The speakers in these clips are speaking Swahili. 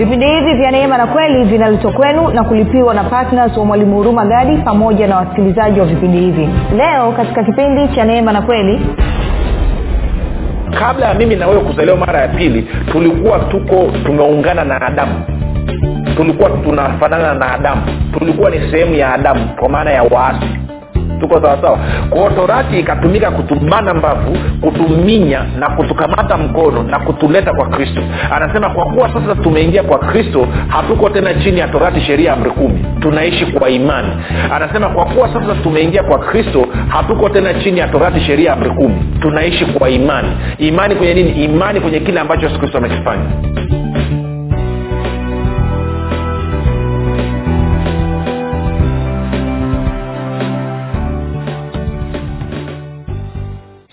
vipindi hivi vya neema na kweli vinaletwa kwenu na kulipiwa na ptns wa mwalimu huruma gadi pamoja na wasikilizaji wa vipindi hivi. Leo katika kipindi cha neema na kweli kabla ya mimi na kuzaliwa mara ya pili tulikuwa tuko tumeungana na adamu. Tulikuwa tunafanana na adamu. Tulikuwa ni sehemu ya adamu kwa maana ya waasi tuko sawasawa kwao torati ikatumika kutubana mbavu kutuminya na kutukamata mkono na kutuleta kwa kristo. Anasema kwa kuwa sasa tumeingia kwa kristo hatuko tena chini ya torati sheria amri kumi. Tunaishi kwa imani. Anasema kwa kuwa sasa tumeingia kwa kristo hatuko tena chini ya torati sheria amri kumi. Tunaishi kwa imani. Imani kwenye nini? Imani kwenye kile ambacho yesu kristo amekifanya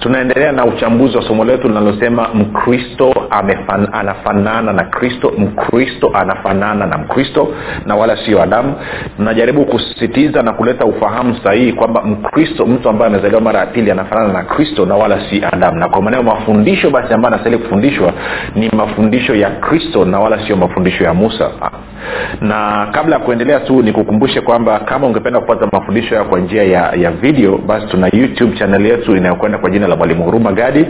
tunaendelea na uchambuzi wa somo letu linalosema mkristo anafanana na kristo mkristo anafanana na mkristo na wala sio adamu. Tunajaribu kusisitiza na kuleta ufahamu sahihi kwamba mkristo mtu ambaye amezaliwa mara ya pili anafanana na kristo na wala si adamu. Na kwa maneo mafundisho basi ambayo anastahili kufundishwa ni mafundisho ya kristo na wala sio mafundisho ya musa na kabla ya kuendelea tu nikukumbushe kwamba kama ungependa kupata mafundisho hayo kwa njia ya, ya video basi tuna youtube chaneli yetu inayokwenda kwa jina la mwalimu huruma gadi.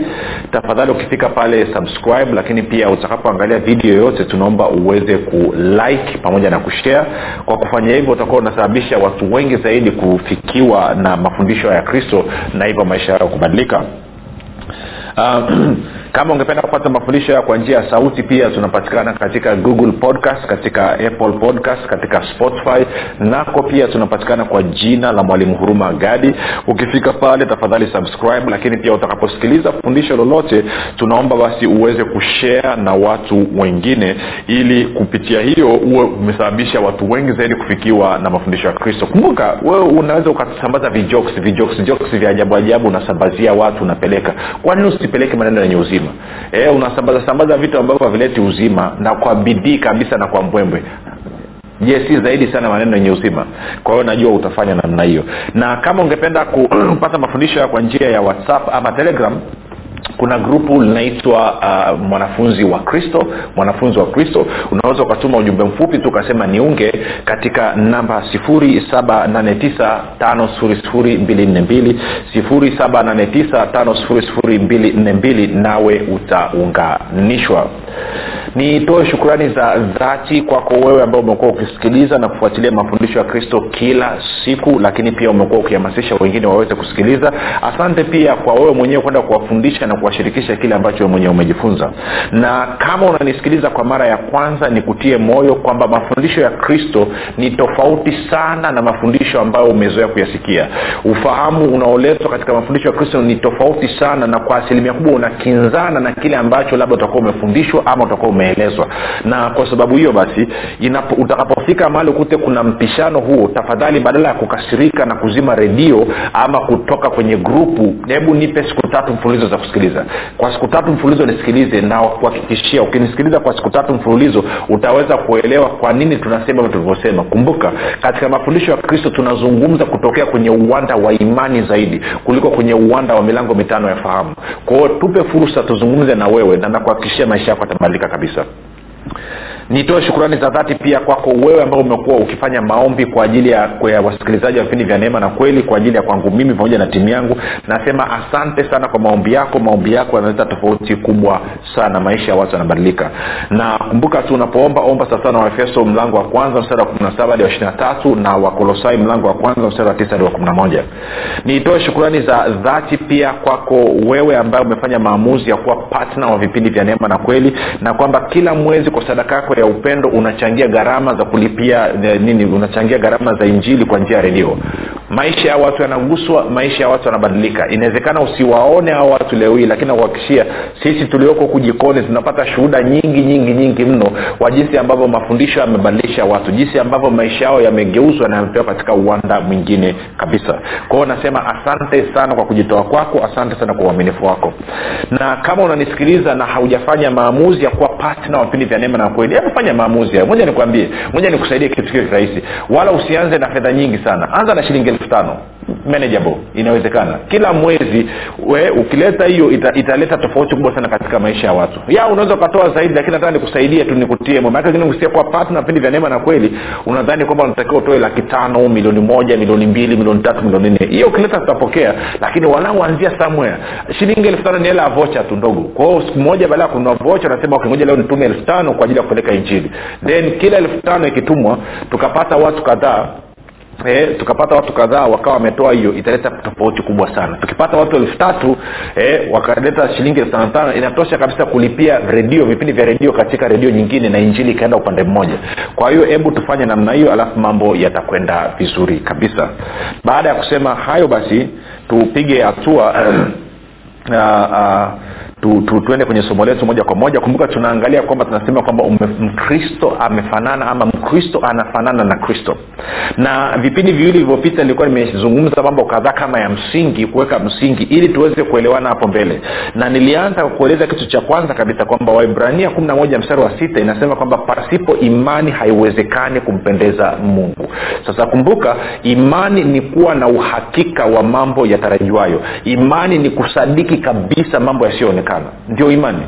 Tafadhali ukifika pale subscribe lakini pia utakapoangalia video yoyote tunaomba uweze kulike pamoja na kushare. Kwa kufanya hivyo utakuwa unasababisha watu wengi zaidi kufikiwa na mafundisho ya kristo na hivyo maisha yao kubadilika. Uh, kama ungependa kupata mafundisho ya kwa njia ya sauti pia tunapatikana katika google podcast katika apple podcast katika spotify. Nako pia tunapatikana kwa jina la mwalimu huruma gadi. Ukifika pale tafadhali subscribe lakini pia utakaposikiliza fundisho lolote tunaomba basi uweze kushare na watu wengine ili kupitia hiyo uwe umesababisha watu wengi zaidi kufikiwa na mafundisho ya kristo. Kumbuka wewe unaweza ukasambaza vijokes vijokes jokes vya ajabu ajabu unasambazia watu unapeleka. Kwa usipeleke maneno yenye uzima e, unasambaza sambaza vitu ambavyo havileti uzima na kwa bidii kabisa na kwa mbwembwe. Je si zaidi sana maneno yenye uzima? Kwa hiyo najua utafanya namna hiyo. Na kama ungependa kupata mafundisho kwa njia ya whatsapp ama telegram kuna grupu linaitwa uh, mwanafunzi wa kristo mwanafunzi wa kristo. Unaweza ukatuma ujumbe mfupi tu ukasema niunge katika namba 7895242 7895242 nawe utaunganishwa. Nitoe shukurani za dhati kwako wewe ambao umekuwa ukisikiliza na kufuatilia mafundisho ya kristo kila siku lakini pia umekuwa ukihamasisha wengine waweze kusikiliza. Asante pia kwa wewe mwenyewe kwenda kuwafundisha na kuwashirikisha kile ambacho mwenyewe umejifunza. Na kama unanisikiliza kwa mara ya kwanza nikutie moyo kwamba mafundisho ya kristo ni tofauti sana na mafundisho ambayo umezoea kuyasikia. Ufahamu unaoletwa katika mafundisho ya kristo ni tofauti sana na kwa asilimia kubwa unakinzana na kile ambacho labda utakuwa umefundishwa ama utakuwa umeelezwa. Na kwa sababu hiyo basi utakapofika mahali ukute kuna mpishano huo tafadhali badala ya kukasirika na kuzima redio ama kutoka kwenye grupu hebu nipe siku tatu mfululizo za kusikiliza kwa siku tatu mfululizo nisikilize na kuhakikishia. Ukinisikiliza kwa siku tatu mfululizo utaweza kuelewa kwa nini tunasema tulivyosema kumbuka katika mafundisho ya kristo tunazungumza kutokea kwenye uwanda wa imani zaidi kuliko kwenye uwanda wa milango mitano ya fahamu. Kwao tupe fursa tuzungumze na wewe na nakuhakikishia maisha yako atabadilika kabisa nitoe shukurani za dhati pia kwako wewe ambao umekuwa ukifanya maombi kwa ajili ya, ya wasikilizaji wa vipindi vya neema na kweli kwa ajili ya kwangu mimi pamoja na timu yangu. Nasema asante sana kwa maombi yako. Maombi yako yanaleta tofauti kubwa sana. Maisha ya watu yanabadilika. Na kumbuka tu unapoomba omba sasa na waefeso mlango wa kwanza mstari wa kumi saba hadi wa ishiri na tatu na wakolosai mlango wa kwanza mstari wa tisa hadi wa kumi na moja. Nitoe shukurani za dhati pia kwako wewe ambaye umefanya maamuzi ya kuwa patna wa vipindi vya neema na kweli na kwamba kila mwezi kwa sadaka yako ya upendo unachangia gharama za kulipia eh, nini unachangia gharama za injili kwa njia ya redio maisha ya watu yanaguswa maisha ya watu yanabadilika. Inawezekana usiwaone hao watu leo hii lakini nakuhakikishia sisi tulioko kujikoni tunapata shuhuda nyingi nyingi nyingi mno wa jinsi ambavyo mafundisho yamebadilisha watu jinsi ambavyo maisha yao yamegeuzwa na yamepewa katika uwanda mwingine kabisa. Kwao nasema asante sana kwa kujitoa kwako asante sana kwa uaminifu wako. Na kama unanisikiliza na haujafanya maamuzi ya kuwa patna vipindi vya neema na kweli hebu fanya maamuzi hayo. Moja nikwambie moja nikusaidie kitu kile kirahisi. Wala usianze na fedha nyingi sana. Anza na shilingi elfu tano. Manageable inawezekana. Kila mwezi we ukileta hiyo ita, italeta tofauti kubwa sana katika maisha ya watu. Ya unaweza ukatoa zaidi lakini nataka nikusaidie tu nikutie maanake kwa patna vipindi vya neema na kweli unadhani kwamba unatakiwa utoe laki tano milioni moja milioni mbili milioni tatu milioni nne. Hiyo ukileta tutapokea lakini wanaoanzia somewhere. Shilingi elfu tano ni hela ya vocha tu ndogo kwao siku moja baada ya kununua vocha unasema ngoja leo nitume elfu tano kwa ajili ya kupeleka injili then kila elfu tano ikitumwa tukapata watu kadhaa E, tukapata watu kadhaa wakawa wametoa hiyo italeta tofauti kubwa sana. Tukipata watu elfu tatu e, wakaleta shilingi elfu tano inatosha kabisa kulipia redio vipindi vya redio katika redio nyingine na injili ikaenda upande mmoja. Kwa hiyo hebu tufanye namna hiyo alafu mambo yatakwenda vizuri kabisa. Baada ya kusema hayo basi tupige hatua uh, uh, tu, tu, tuende kwenye somo letu moja kwa moja. Kumbuka tunaangalia kwamba tunasema kwamba mkristo amefanana ama mkristo anafanana na kristo. Na vipindi viwili vilivyopita nilikuwa nimezungumza mambo kadhaa kama ya msingi kuweka msingi ili tuweze kuelewana hapo mbele. Na nilianza kueleza kitu cha kwanza kabisa kwamba waibrania kumi na moja mstari wa sita inasema kwamba pasipo imani haiwezekani kumpendeza mungu. Sasa kumbuka imani ni kuwa na uhakika wa mambo yatarajiwayo imani ni kusadiki kabisa mambo yasiyoonekana ndio imani.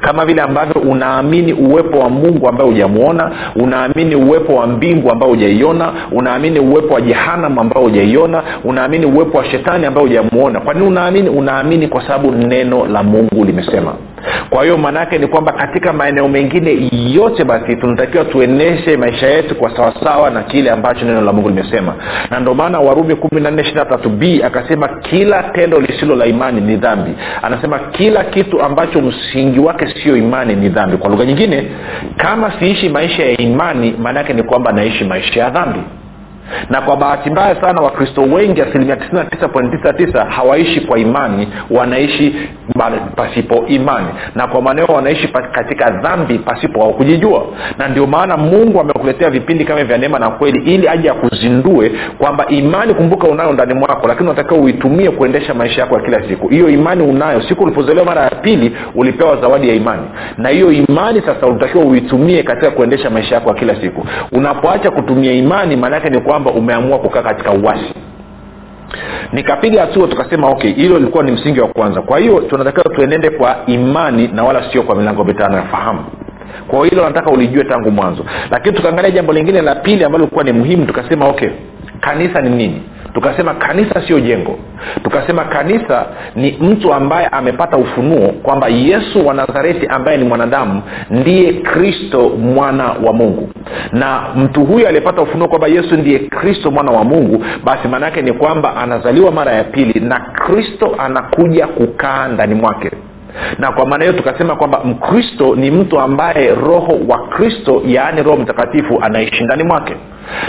Kama vile ambavyo unaamini uwepo wa mungu ambaye hujamwona unaamini uwepo wa mbingu ambayo hujaiona unaamini uwepo wa jehanam ambayo hujaiona unaamini uwepo wa shetani ambayo hujamwona kwa nini unaamini? Unaamini kwa sababu neno la mungu limesema kwa hiyo maanaake ni kwamba katika maeneo mengine yote basi tunatakiwa tueneshe maisha yetu kwa sawasawa na kile ambacho neno la mungu limesema. Na ndio maana warumi kumi na nne ishiri tatu b akasema kila tendo lisilo la imani ni dhambi. Anasema kila kitu ambacho msingi wake sio imani ni dhambi. Kwa lugha nyingine kama siishi maisha ya imani maanaake ni kwamba naishi maisha ya dhambi na kwa bahati mbaya sana wakristo wengi asilimia 99.99 hawaishi kwa imani wanaishi pasipo imani. Na kwa maneo wanaishi katika dhambi pasipo wao kujijua. Na ndio maana mungu amekuletea vipindi kama vya neema na kweli ili aje akuzindue kwamba imani kumbuka unayo ndani mwako lakini unatakiwa uitumie kuendesha maisha yako ya kila siku. Hiyo imani unayo siku ulipozaliwa mara ya pili ulipewa zawadi ya imani. Na hiyo imani sasa unatakiwa uitumie katika kuendesha maisha yako ya kila siku. Unapoacha kutumia imani maanaake ni kwamba umeamua kukaa katika uwasi nikapiga hatua tukasema okay hilo lilikuwa ni msingi wa kwanza. Kwa hiyo tunatakiwa tuenende kwa imani na wala sio kwa milango mitano ya fahamu. Kwa hilo nataka ulijue tangu mwanzo. Lakini tukaangalia jambo lingine la pili ambalo lilikuwa ni muhimu tukasema okay kanisa ni nini tukasema kanisa sio jengo. Tukasema kanisa ni mtu ambaye amepata ufunuo kwamba yesu wa nazareti ambaye ni mwanadamu ndiye kristo mwana wa mungu. Na mtu huyo aliyepata ufunuo kwamba yesu ndiye kristo mwana wa mungu basi maana ni kwamba anazaliwa mara ya pili na kristo anakuja kukaa ndani mwake. Na kwa maana hiyo tukasema kwamba mkristo ni mtu ambaye roho wa kristo yaani roho mtakatifu anaishi ndani mwake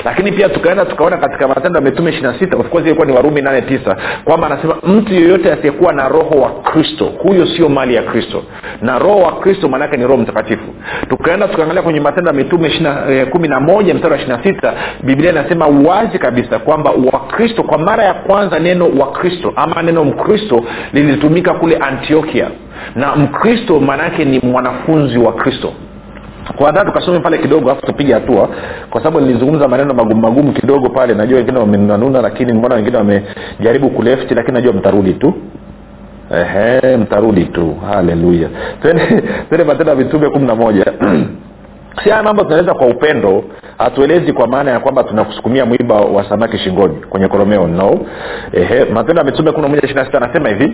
lakini pia tukaenda tukaona katika matendo ya mitume ishiri na sita of course ilikuwa ni warumi nane tisa kwamba anasema mtu yeyote asiyekuwa na roho wa kristo huyo sio mali ya kristo. Na roho wa kristo maanaake ni roho mtakatifu. Tukaenda tukaangalia kwenye matendo ya mitume eh, kumi na moja mstari wa ishiri na sita biblia inasema wazi kabisa kwamba wakristo kwa mara ya kwanza neno wakristo ama neno mkristo lilitumika kule antiokia. Na mkristo maanaake ni mwanafunzi wa kristo kwa tukasome pale kidogo afu tupige hatua kwa sababu nilizungumza maneno magumu magumu kidogo pale. Najua wengine wamenunanuna lakini mbona wengine wamejaribu kulefti lakini najua mtarudi tu. Ehe, mtarudi tu. Haleluya. Twende matendo ya mitume kumi na moja. Si haya mambo tunaeleza kwa upendo hatuelezi kwa maana ya kwamba tunakusukumia mwiba wa samaki shingoni kwenye koromeo no. Matendo ya mitume kumi na moja ishiri na sita anasema hivi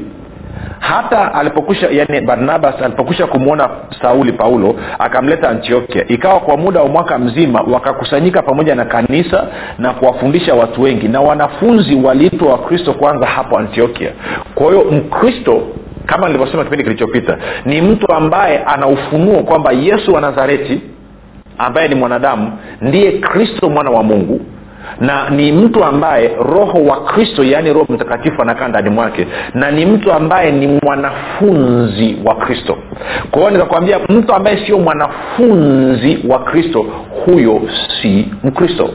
hata alipokusha yani barnabas alipokusha kumwona sauli paulo akamleta antiokia. Ikawa kwa muda wa mwaka mzima wakakusanyika pamoja na kanisa na kuwafundisha watu wengi na wanafunzi waliitwa wakristo kwanza hapo antiokia. Kwa hiyo mkristo kama nilivyosema kipindi kilichopita ni mtu ambaye ana ufunuo kwamba yesu wa nazareti ambaye ni mwanadamu ndiye kristo mwana wa mungu na ni mtu ambaye roho wa kristo yaani roho mtakatifu anakaa ndani mwake. Na ni mtu ambaye ni mwanafunzi wa kristo. Kwa hiyo nikakwambia mtu ambaye sio mwanafunzi wa kristo huyo si mkristo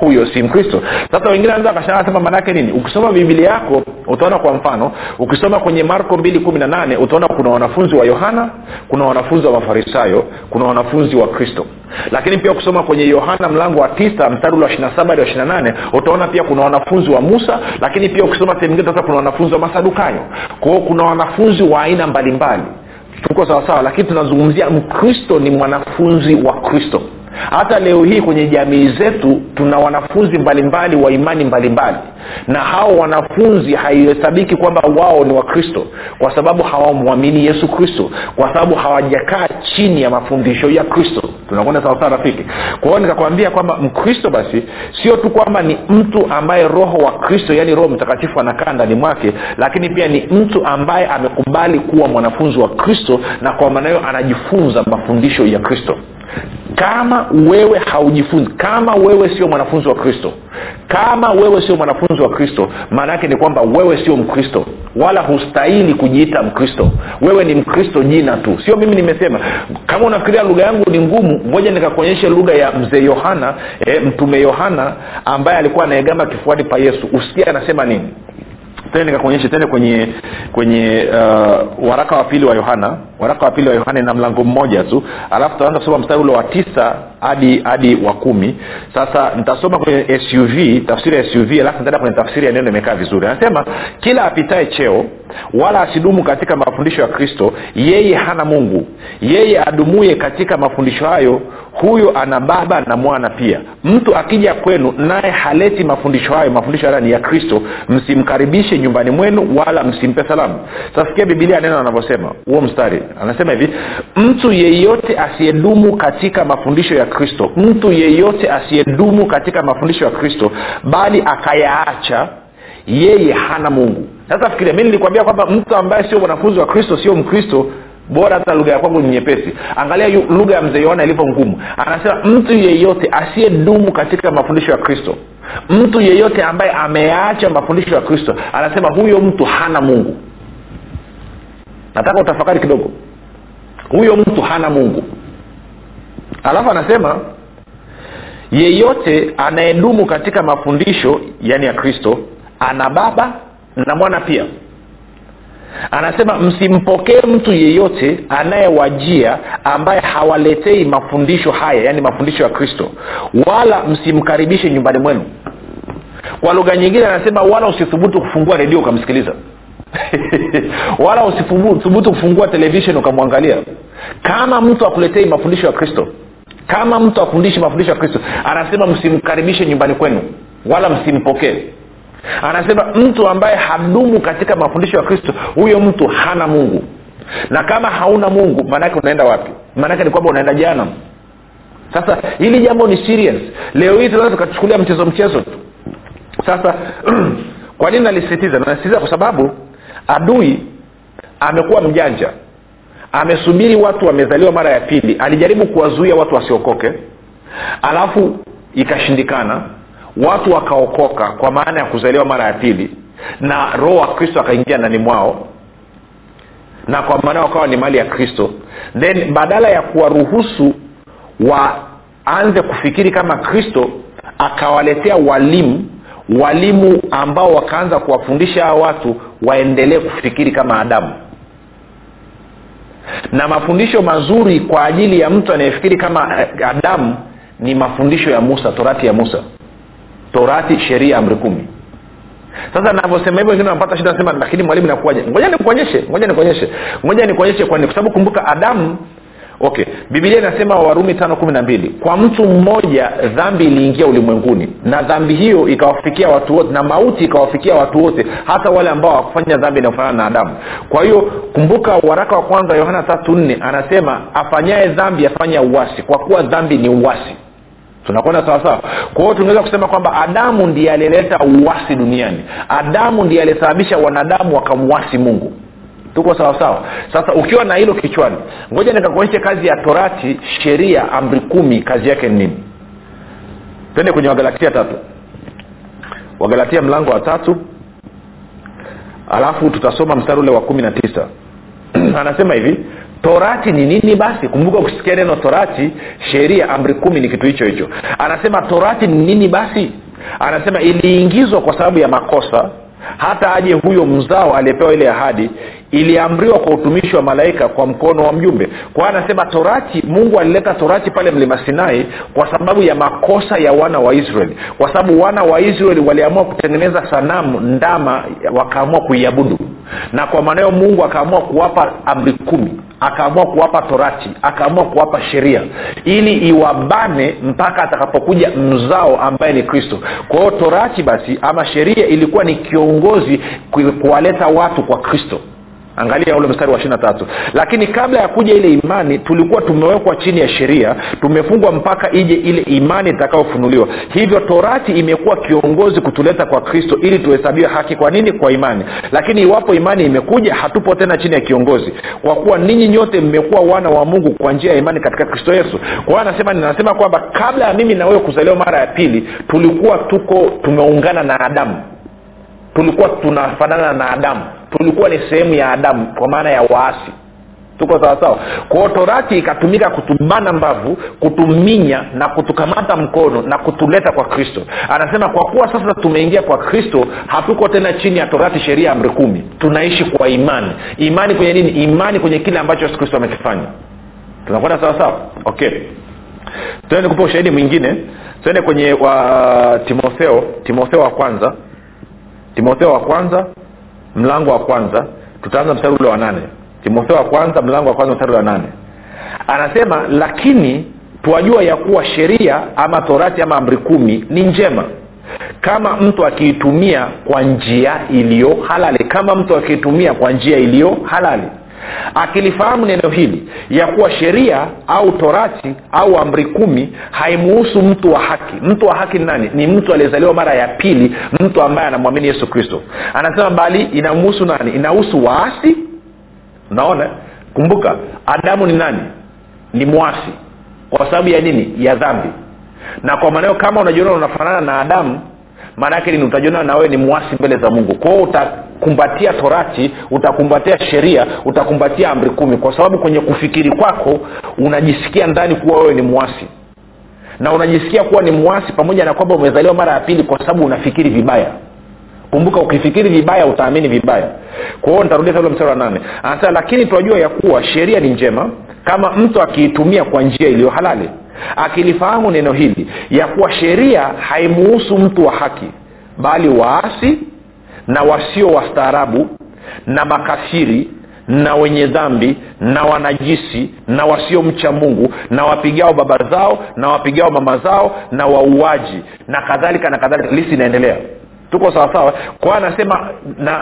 huyo si mkristo. Sasa wengine wanaweza wakashangaa sema maanaake nini? Ukisoma biblia yako utaona kwa mfano ukisoma kwenye marko mbili kumi utaona kuna wanafunzi wa yohana kuna wanafunzi wa mafarisayo kuna wanafunzi wa kristo. Lakini pia ukisoma kwenye yohana mlango wa tisa mstari wa hadi wa ishina nane utaona pia kuna wanafunzi wa musa lakini pia ukisoma sehemu kuna wanafunzi wa masadukayo. Kwao kuna wanafunzi wa aina mbalimbali. Tuko sawasawa lakini tunazungumzia mkristo ni mwanafunzi wa kristo hata leo hii kwenye jamii zetu tuna wanafunzi mbalimbali wa imani mbalimbali. Na hao wanafunzi haihesabiki kwamba wao ni wakristo kwa sababu hawamwamini yesu kristo kwa sababu hawajakaa chini ya mafundisho ya kristo. Tunakwenda sawasawa rafiki? Kwa hiyo nikakwambia kwamba mkristo basi sio tu kwamba ni mtu ambaye roho wa kristo yaani roho mtakatifu anakaa ndani mwake lakini pia ni mtu ambaye amekubali kuwa mwanafunzi wa kristo na kwa maana hiyo anajifunza mafundisho ya kristo kama wewe haujifunzi kama wewe sio mwanafunzi wa kristo kama wewe sio mwanafunzi wa kristo maana yake ni kwamba wewe sio mkristo wala hustahili kujiita mkristo. Wewe ni mkristo jina tu. Sio mimi nimesema. Kama unafikiria lugha yangu ni ngumu moja nikakuonyeshe lugha ya mzee yohana e, mtume yohana ambaye alikuwa anaegama kifuani pa yesu. Usikia anasema nini tena nikakuonyesha tende kwenye kwenye uh, waraka wa pili wa yohana. Waraka wa pili wa yohana ina mlango mmoja tu. Alafu tutaanza kusoma mstari ule wa tisa hadi hadi wa kumi. Sasa nitasoma kwenye suv tafsiri ya suv alafu nitaenda kwenye tafsiri ya neno imekaa vizuri. Anasema kila apitae cheo wala asidumu katika mafundisho ya kristo. Yeye hana mungu. Yeye adumuye katika mafundisho hayo huyo ana baba na mwana pia. Mtu akija kwenu naye haleti mafundisho hayo. Mafundisho haya ni ya kristo. Msimkaribishe nyumbani mwenu wala msimpe salamu. Sasikia bibilia neno anavyosema huo mstari. Anasema hivi mtu yeyote asiyedumu katika mafundisho ya kristo mtu yeyote asiyedumu katika mafundisho ya kristo bali akayaacha yeye hana mungu sasa fikiria mi nilikwambia kwamba mtu ambaye sio mwanafunzi wa kristo sio mkristo bora hata lugha ya kwangu ni nyepesi. Angalia lugha ya mzee yohana ilivyo ngumu. Anasema mtu yeyote asiyedumu katika mafundisho ya kristo mtu yeyote ambaye ameacha mafundisho ya kristo anasema huyo mtu hana mungu. Nataka utafakari kidogo. Huyo mtu hana mungu. Alafu anasema yeyote anayedumu katika mafundisho yani ya kristo ana baba na mwana pia. Anasema msimpokee mtu yeyote anayewajia ambaye hawaletei mafundisho haya yaani mafundisho ya kristo wala msimkaribishe nyumbani mwenu. Kwa lugha nyingine anasema wala usithubutu kufungua redio ukamsikiliza. Wala usithubutu kufungua televishen ukamwangalia. Kama mtu akuletei mafundisho ya kristo kama mtu afundishi mafundisho ya kristo anasema msimkaribishe nyumbani kwenu wala msimpokee anasema mtu ambaye hadumu katika mafundisho ya kristo huyo mtu hana mungu. Na kama hauna mungu maanaake unaenda wapi? Maanaake ni kwamba unaenda jana sasa hili jambo ni serious. Leo hii tunaweza tukachukulia mchezo mchezo tu. Sasa kwa nini nalisisitiza? Nasisitiza kwa sababu adui amekuwa mjanja. Amesubiri watu wamezaliwa mara ya pili. Alijaribu kuwazuia watu wasiokoke. Alafu ikashindikana watu wakaokoka kwa maana ya kuzaliwa mara ya pili na roho wa kristo akaingia ndani mwao na kwa maana wakawa ni mali ya kristo. Then badala ya kuwaruhusu waanze kufikiri kama kristo akawaletea walimu walimu ambao wakaanza kuwafundisha hawa watu waendelee kufikiri kama adamu. Na mafundisho mazuri kwa ajili ya mtu anayefikiri kama adamu ni mafundisho ya musa torati ya musa torati sheria amri kumi. Sasa navyosema hivyo wengine wanapata shida nasema lakini mwalimu nakuaje? Ngoja nikuonyeshe ngoja nikuonyeshe. Ngoja nikuonyeshe kwani kwa sababu kumbuka adamu okay bibilia inasema warumi tano kumi na mbili kwa mtu mmoja dhambi iliingia ulimwenguni na dhambi hiyo ikawafikia watu wote na mauti ikawafikia watu wote hata wale ambao hawakufanya dhambi inayofanana na adamu. Kwa hiyo kumbuka waraka wa kwanza yohana tatu nne anasema afanyaye dhambi afanya uwasi kwa kuwa dhambi ni uwasi tunakwenda sawasawa kwa hiyo tunaweza kusema kwamba adamu ndiye alileta uwasi duniani. Adamu ndiye alisababisha wanadamu wakamwasi mungu. Tuko sawasawa sasa ukiwa na hilo kichwani ngoja nikakuonyeshe kazi ya torati sheria amri kumi. Kazi yake ni nini? Twende kwenye wagalatia tatu. Wagalatia mlango wa tatu. Alafu tutasoma mstari ule wa kumi na tisa. Anasema hivi torati ni nini basi? Kumbuka ukisikia neno torati sheria amri kumi ni kitu hicho hicho. Anasema torati ni nini basi? Anasema iliingizwa kwa sababu ya makosa. Hata aje huyo mzao aliyepewa ile ahadi iliamriwa kwa utumishi wa malaika kwa mkono wa mjumbe. Kwa hiyo anasema torati mungu alileta torati pale mlima sinai kwa sababu ya makosa ya wana wa israeli. Kwa sababu wana wa israeli waliamua kutengeneza sanamu ndama wakaamua kuiabudu. Na kwa maanao mungu akaamua kuwapa amri kumi. Akaamua kuwapa torati akaamua kuwapa sheria ili iwabane mpaka atakapokuja mzao ambaye ni kristo. Kwa hiyo torati basi ama sheria ilikuwa ni kiongozi kuwaleta watu kwa kristo angalia ule mstari wa ishiri lakini kabla ya kuja ile imani tulikuwa tumewekwa chini ya sheria tumefungwa mpaka ije ile imani itakayofunuliwa. Hivyo torati imekuwa kiongozi kutuleta kwa kristo ili tuhesabiwe haki kwa nini? Kwa imani. Lakini iwapo imani imekuja hatupo tena chini ya kiongozi. Kwa kuwa ninyi nyote mmekuwa wana wa mungu kwa njia ya imani katika kristo yesu. Kwa hiyo anasema ninasema kwamba kabla ya mimi na wewe kuzaliwa mara ya pili tulikuwa tuko tumeungana na adamu. Tulikuwa tunafanana na adamu tulikuwa ni sehemu ya adamu kwa maana ya waasi. Tuko sawasawa kwao torati ikatumika kutubana mbavu kutuminya na kutukamata mkono na kutuleta kwa kristo. Anasema kwa kuwa sasa tumeingia kwa kristo hatuko tena chini ya torati sheria amri kumi. Tunaishi kwa imani. Imani kwenye nini? Imani kwenye kile ambacho yesu kristo amekifanya. Tunakwenda sawasawa okay. Tuende kupa ushahidi mwingine. Tuende kwenye wa timotheo timotheo wa kwanza. Timotheo wa kwanza mlango wa kwanza tutaanza mstari ule wa nane. Timotheo wa kwanza mlango wa kwanza mstari wa nane. Anasema lakini twajua ya kuwa sheria ama torati ama amri kumi ni njema. Kama mtu akiitumia kwa njia iliyo halali kama mtu akiitumia kwa njia iliyo halali akilifahamu neno hili ya kuwa sheria au torati au amri kumi haimuhusu mtu wa haki. Mtu wa haki ni nani? Ni mtu aliyezaliwa mara ya pili mtu ambaye anamwamini yesu kristo. Anasema bali inamuhusu nani? Inahusu waasi. Naona kumbuka adamu ni nani? Ni mwasi. Kwa sababu ya nini? Ya dhambi. Na kwa maneo kama unajiona unafanana na adamu maana yake utajiona na wewe ni mwasi mbele za mungu. Kwao utakumbatia torati utakumbatia sheria utakumbatia amri kumi. Kwa sababu kwenye kufikiri kwako unajisikia ndani kuwa wewe ni mwasi. Na unajisikia kuwa ni mwasi pamoja na kwamba umezaliwa mara ya pili kwa sababu unafikiri vibaya. Kumbuka ukifikiri vibaya utaamini vibaya. Kwa nitarudia ule mstari wa nane. Anasema lakini tunajua ya kuwa sheria ni njema kama mtu akiitumia kwa njia iliyo halali akilifahamu neno hili ya kuwa sheria haimuhusu mtu wa haki bali waasi na wasio wastaarabu na makafiri na wenye dhambi na wanajisi na wasiomcha mungu na wapigao baba zao na wapigao mama zao na wauaji na kadhalika na kadhalika. Lisi inaendelea tuko sawasawa kwao anasema na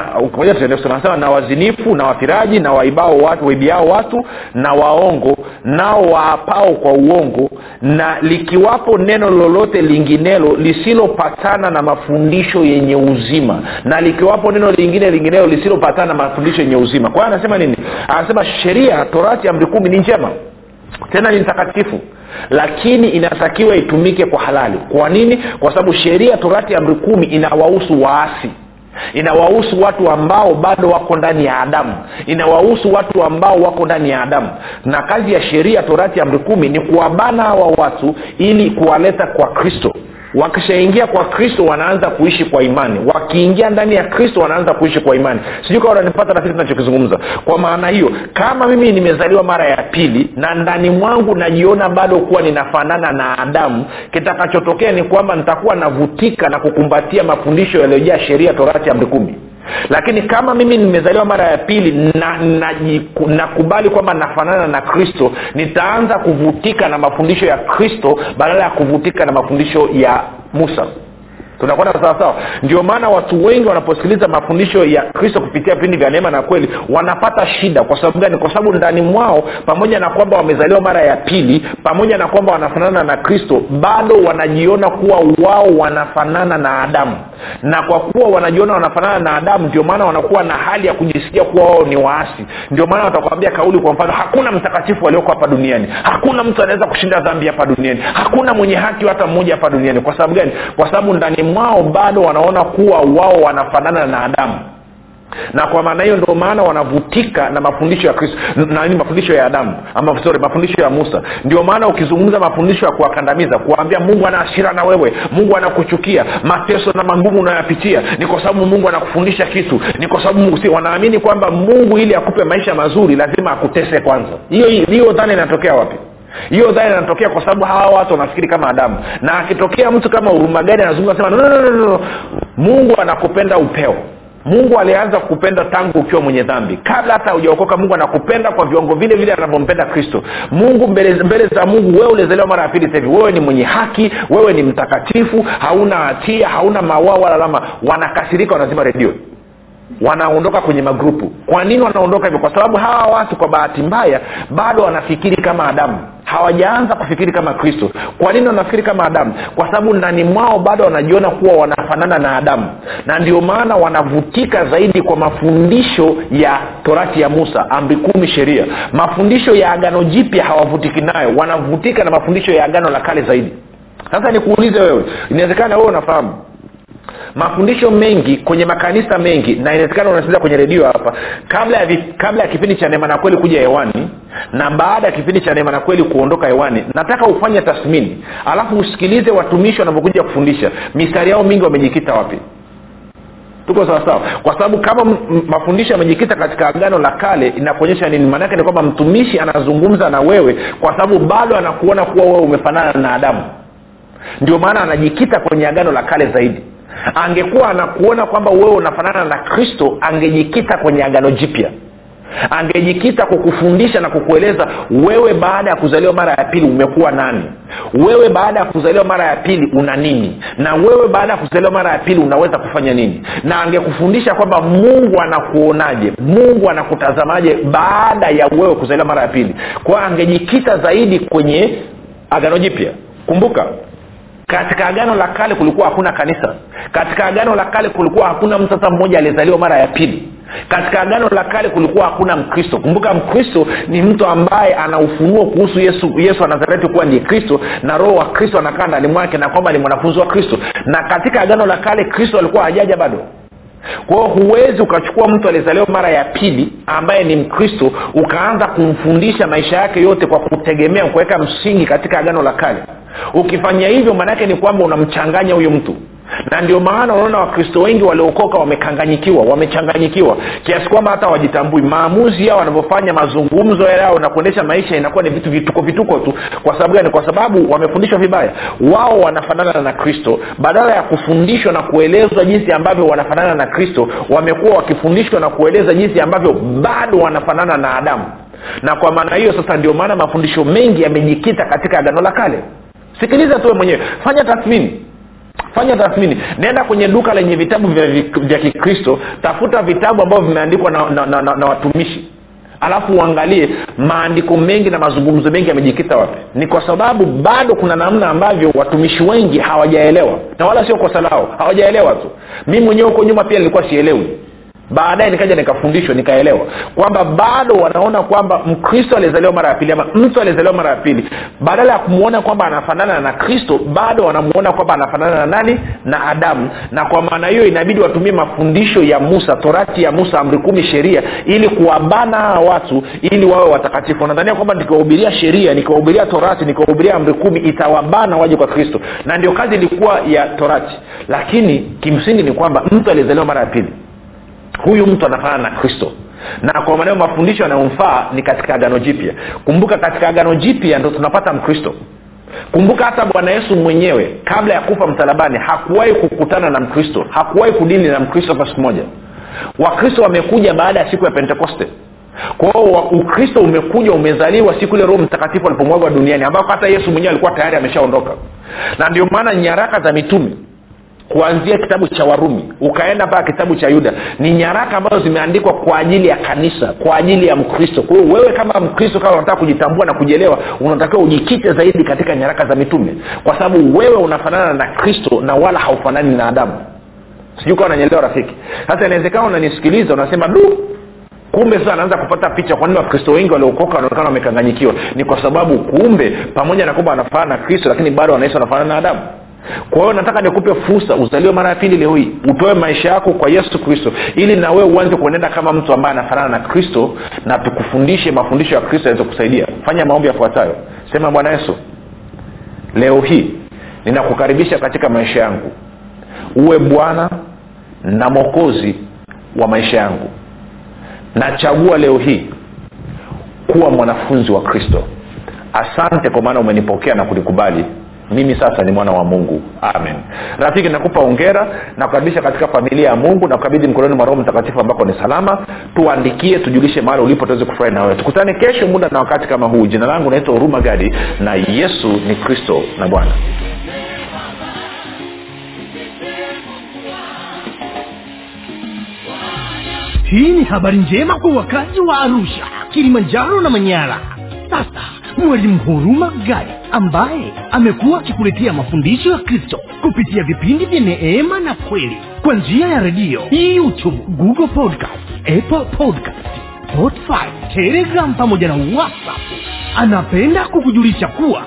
anasema na wazinifu na wafiraji na waibao watu waibiao watu na waongo nao waapao kwa uongo na likiwapo neno lolote linginelo lisilopatana na mafundisho yenye uzima na likiwapo neno lingine linginelo lisilopatana na mafundisho yenye uzima. Kwa hiyo anasema nini? Anasema sheria torati amri kumi ni njema. Tena ni mtakatifu lakini inatakiwa itumike kwa halali. Kwa nini? Kwa sababu sheria torati amri kumi inawahusu waasi. Inawahusu watu ambao bado wako ndani ya adamu. Inawahusu watu ambao wako ndani ya adamu. Na kazi ya sheria torati amri kumi ni kuwabana hawa watu ili kuwaleta kwa kristo wakishaingia kwa kristo wanaanza kuishi kwa imani. Wakiingia ndani ya kristo wanaanza kuishi kwa imani. Sijui kawa unanipata na kitu tunachokizungumza kwa maana hiyo kama mimi nimezaliwa mara ya pili na ndani mwangu najiona bado kuwa ninafanana na adamu kitakachotokea ni kwamba nitakuwa navutika na kukumbatia mafundisho yaliyojaa sheria torati amri kumi lakini kama mimi nimezaliwa mara ya pili na nakubali na kwamba nafanana na kristo nitaanza kuvutika na mafundisho ya kristo badala ya kuvutika na mafundisho ya musa tunakwenda sawasawa ndio maana watu wengi wanaposikiliza mafundisho ya kristo kupitia vipindi vya neema na kweli wanapata shida. Kwa sababu gani? Kwa sababu ndani mwao pamoja na kwamba wamezaliwa mara ya pili pamoja na kwamba wanafanana na kristo bado wanajiona kuwa wao wanafanana na adamu. Na kwa kuwa wanajiona wanafanana na adamu ndio maana wanakuwa na hali ya kujisikia kuwa wao ni waasi. Ndio maana watakwambia kauli kwa mfano hakuna mtakatifu alioko hapa duniani. Hakuna mtu anaweza kushinda dhambi hapa duniani. Hakuna mwenye haki hata mmoja hapa duniani. Kwa sababu gani? Kwa sababu ndani mwao bado wanaona kuwa wao wanafanana na adamu. Na kwa maana hiyo ndio maana wanavutika na mafundisho ya kristo nani mafundisho ya adamu ama sorry mafundisho ya musa. Ndio maana ukizungumza mafundisho ya kuwakandamiza kuwaambia mungu ana ashira na wewe mungu anakuchukia mateso na magumu unayoyapitia ni kwa sababu mungu anakufundisha kitu ni kwa sababu mungu si wanaamini kwamba mungu ili akupe maisha mazuri lazima akutese kwanza. Hiyo hiyo dhana inatokea wapi hiyo dhana inatokea kwa sababu hawa watu wanafikiri kama adamu. Na akitokea mtu kama urumagadi anazungumza sema no, no, no, no. mungu anakupenda upeo. Mungu alianza kukupenda tangu ukiwa mwenye dhambi. Kabla hata hujaokoka mungu anakupenda kwa viwango vile vile anavyompenda kristo. Mungu mbele, mbele za mungu wewe ulizaliwa mara ya pili hivi. Wewe ni mwenye haki wewe ni mtakatifu hauna hatia hauna mawaa wala lama. Wanakasirika wanazima redio wanaondoka kwenye magrupu. Kwa nini wanaondoka hivyo? Kwa sababu hawa watu kwa bahati mbaya bado wanafikiri kama adamu. Hawajaanza kufikiri kama kristo. Kwa nini wanafikiri kama adamu? Kwa sababu ndani mwao bado wanajiona kuwa wanafanana na adamu. Na ndio maana wanavutika zaidi kwa mafundisho ya torati ya musa amri kumi sheria. Mafundisho ya agano jipya hawavutiki nayo. Wanavutika na mafundisho ya agano la kale zaidi. Sasa nikuulize wewe inawezekana wewe unafahamu mafundisho mengi kwenye makanisa mengi na inawezekana unasikiliza kwenye redio hapa kabla ya, kabla ya kipindi cha neema na kweli kuja hewani na baada ya kipindi cha neema na kweli kuondoka hewani nataka ufanye tathmini alafu usikilize watumishi wanavyokuja kufundisha. Mistari yao mingi wamejikita wapi? Tuko sawasawa kwa sababu kama m- mafundisho yamejikita katika agano la kale inakuonyesha nini? Maanaake ni kwamba mtumishi anazungumza na wewe kwa sababu bado anakuona kuwa wewe umefanana na adamu. Ndio maana anajikita kwenye agano la kale zaidi angekuwa anakuona kwamba wewe unafanana na kristo angejikita kwenye agano jipya. Angejikita kukufundisha na kukueleza wewe baada ya kuzaliwa mara ya pili umekuwa nani? Wewe baada ya kuzaliwa mara ya pili una nini? Na wewe baada ya kuzaliwa mara ya pili unaweza kufanya nini? Na angekufundisha kwamba mungu anakuonaje? Mungu anakutazamaje baada ya wewe kuzaliwa mara ya pili? Kwao angejikita zaidi kwenye agano jipya. Kumbuka katika agano la kale kulikuwa hakuna kanisa. Katika agano la kale kulikuwa hakuna mtu hata mmoja aliyezaliwa mara ya pili. Katika agano la kale kulikuwa hakuna mkristo. Kumbuka mkristo ni mtu ambaye ana ufunuo kuhusu yesu yesu wa nazareti kuwa ndiye kristo na roho wa kristo anakaa ndani mwake na kwamba ni mwanafunzi wa kristo. Na katika agano la kale kristo alikuwa hajaja bado kwa huwezi ukachukua mtu aliyezaliwa mara ya pili ambaye ni mkristo ukaanza kumfundisha maisha yake yote kwa kutegemea kuweka msingi katika agano la kale. Ukifanya hivyo maanaake ni kwamba unamchanganya huyu mtu na ndio maana unaona wakristo wengi waliokoka wamekanganyikiwa wamechanganyikiwa. Kiasi kwamba hata wajitambui maamuzi yao wanavyofanya mazungumzo yao na kuendesha maisha inakuwa ni vitu vituko vituko tu. Kwa sababu gani? Kwa sababu wamefundishwa vibaya. Wao wanafanana na kristo. Badala ya kufundishwa na kuelezwa jinsi ambavyo wanafanana na kristo wamekuwa wakifundishwa na kueleza jinsi ambavyo bado wanafanana na adamu. Na kwa maana hiyo sasa ndio maana mafundisho mengi yamejikita katika agano la kale. Sikiliza tuwe mwenyewe. Fanya tathmini fanya tathmini. Nenda kwenye duka lenye vitabu vya, kikristo tafuta vitabu ambavyo vimeandikwa na, na, na, na, na watumishi. Alafu uangalie maandiko mengi na mazungumzo mengi yamejikita wapi. Ni kwa sababu bado kuna namna ambavyo watumishi wengi hawajaelewa. Na wala sio kosa lao hawajaelewa tu. Mi mwenyewe huko nyuma pia nilikuwa sielewi baadaye nikaja nikafundishwa nikaelewa kwamba bado wanaona kwamba mkristo aliyezaliwa mara ya pili ama mtu aliyezaliwa mara ya pili. Badala ya kumwona kwamba anafanana na kristo bado wanamuona kwamba anafanana na nani? Na adamu. Na kwa maana hiyo inabidi watumie mafundisho ya musa torati ya musa amri kumi sheria ili kuwabana hawa watu ili wawe watakatifu. Wanadhania kwamba nikiwahubiria sheria nikiwahubiria torati nikiwahubiria amri kumi itawabana waje kwa kristo. Na ndio kazi ilikuwa ya torati. Lakini kimsingi ni kwamba mtu aliyezaliwa mara ya pili huyu mtu anafanana na kristo. Na kwa maneo mafundisho yanayomfaa ni katika agano jipya. Kumbuka katika agano jipya ndo tunapata mkristo. Kumbuka hata bwana yesu mwenyewe kabla ya kufa msalabani hakuwahi kukutana na mkristo. Hakuwahi kudini na mkristo hata siku moja. Wakristo wamekuja baada ya siku ya pentekoste. Kwao ukristo umekuja umezaliwa siku ile roho mtakatifu alipomwagwa duniani ambako hata yesu mwenyewe alikuwa tayari ameshaondoka. Na ndio maana nyaraka za mitume kuanzia kitabu cha warumi ukaenda mpaka kitabu cha yuda ni nyaraka ambazo zimeandikwa kwa ajili ya kanisa kwa ajili ya mkristo. Kwa hiyo wewe kama mkristo kama unataka kujitambua na kujielewa unatakiwa ujikite zaidi katika nyaraka za mitume kwa sababu wewe unafanana na kristo na wala haufanani na adamu. Sijui kawa nanyelewa rafiki. Sasa inawezekana unanisikiliza unasema du kumbe sasa anaanza kupata picha kwa nini wakristo wengi waliokoka wanaonekana wamekanganyikiwa? Ni kwa sababu kumbe pamoja na kwamba wanafanana na kristo lakini bado wanaishi wanafanana na adamu kwa hiyo nataka nikupe fursa uzaliwe mara ya pili leo hii utoe maisha yako kwa yesu kristo ili na wewe uanze kuenenda kama mtu ambaye anafanana na kristo na tukufundishe mafundisho ya kristo yaweze kusaidia. Fanya maombi yafuatayo. Sema bwana yesu leo hii ninakukaribisha katika maisha yangu. Uwe bwana na mwokozi wa maisha yangu. Nachagua leo hii kuwa mwanafunzi wa kristo. Asante kwa maana umenipokea na kunikubali mimi sasa ni mwana wa mungu. Amen. Rafiki nakupa ongera na kukaribisha katika familia ya mungu na kukabidhi mkononi mwa roho mtakatifu ambako ni salama. Tuandikie tujulishe mahali ulipo tuweze kufurahi nawe tukutane kesho muda na wakati kama huu. Jina langu naitwa huruma gadi na yesu ni kristo na bwana. Hii ni habari njema kwa wakazi wa arusha kilimanjaro na manyara. Sasa mwalimu huruma gadi ambaye amekuwa akikuletea mafundisho ya kristo kupitia vipindi vya neema na kweli kwa njia ya redio youtube google podcast apple podcast spotify telegram pamoja na whatsapp. Anapenda kukujulisha kuwa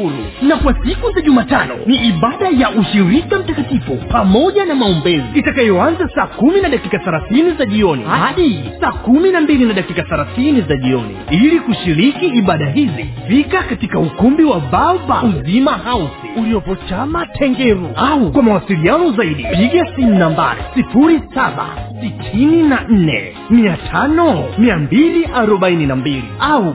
huru na kwa siku za jumatano ni ibada ya ushirika mtakatifu pamoja na maombezi. Itakayoanza saa kumi na dakika thelathini za jioni hadi saa kumi na mbili na dakika thelathini za jioni. Ili kushiriki ibada hizi fika katika ukumbi wa baba uzima hausi uliopo tengeru. Au kwa mawasiliano zaidi piga simu nambari sifuri saba sitini na nne mia tano mia mbili arobaini na mbili. Au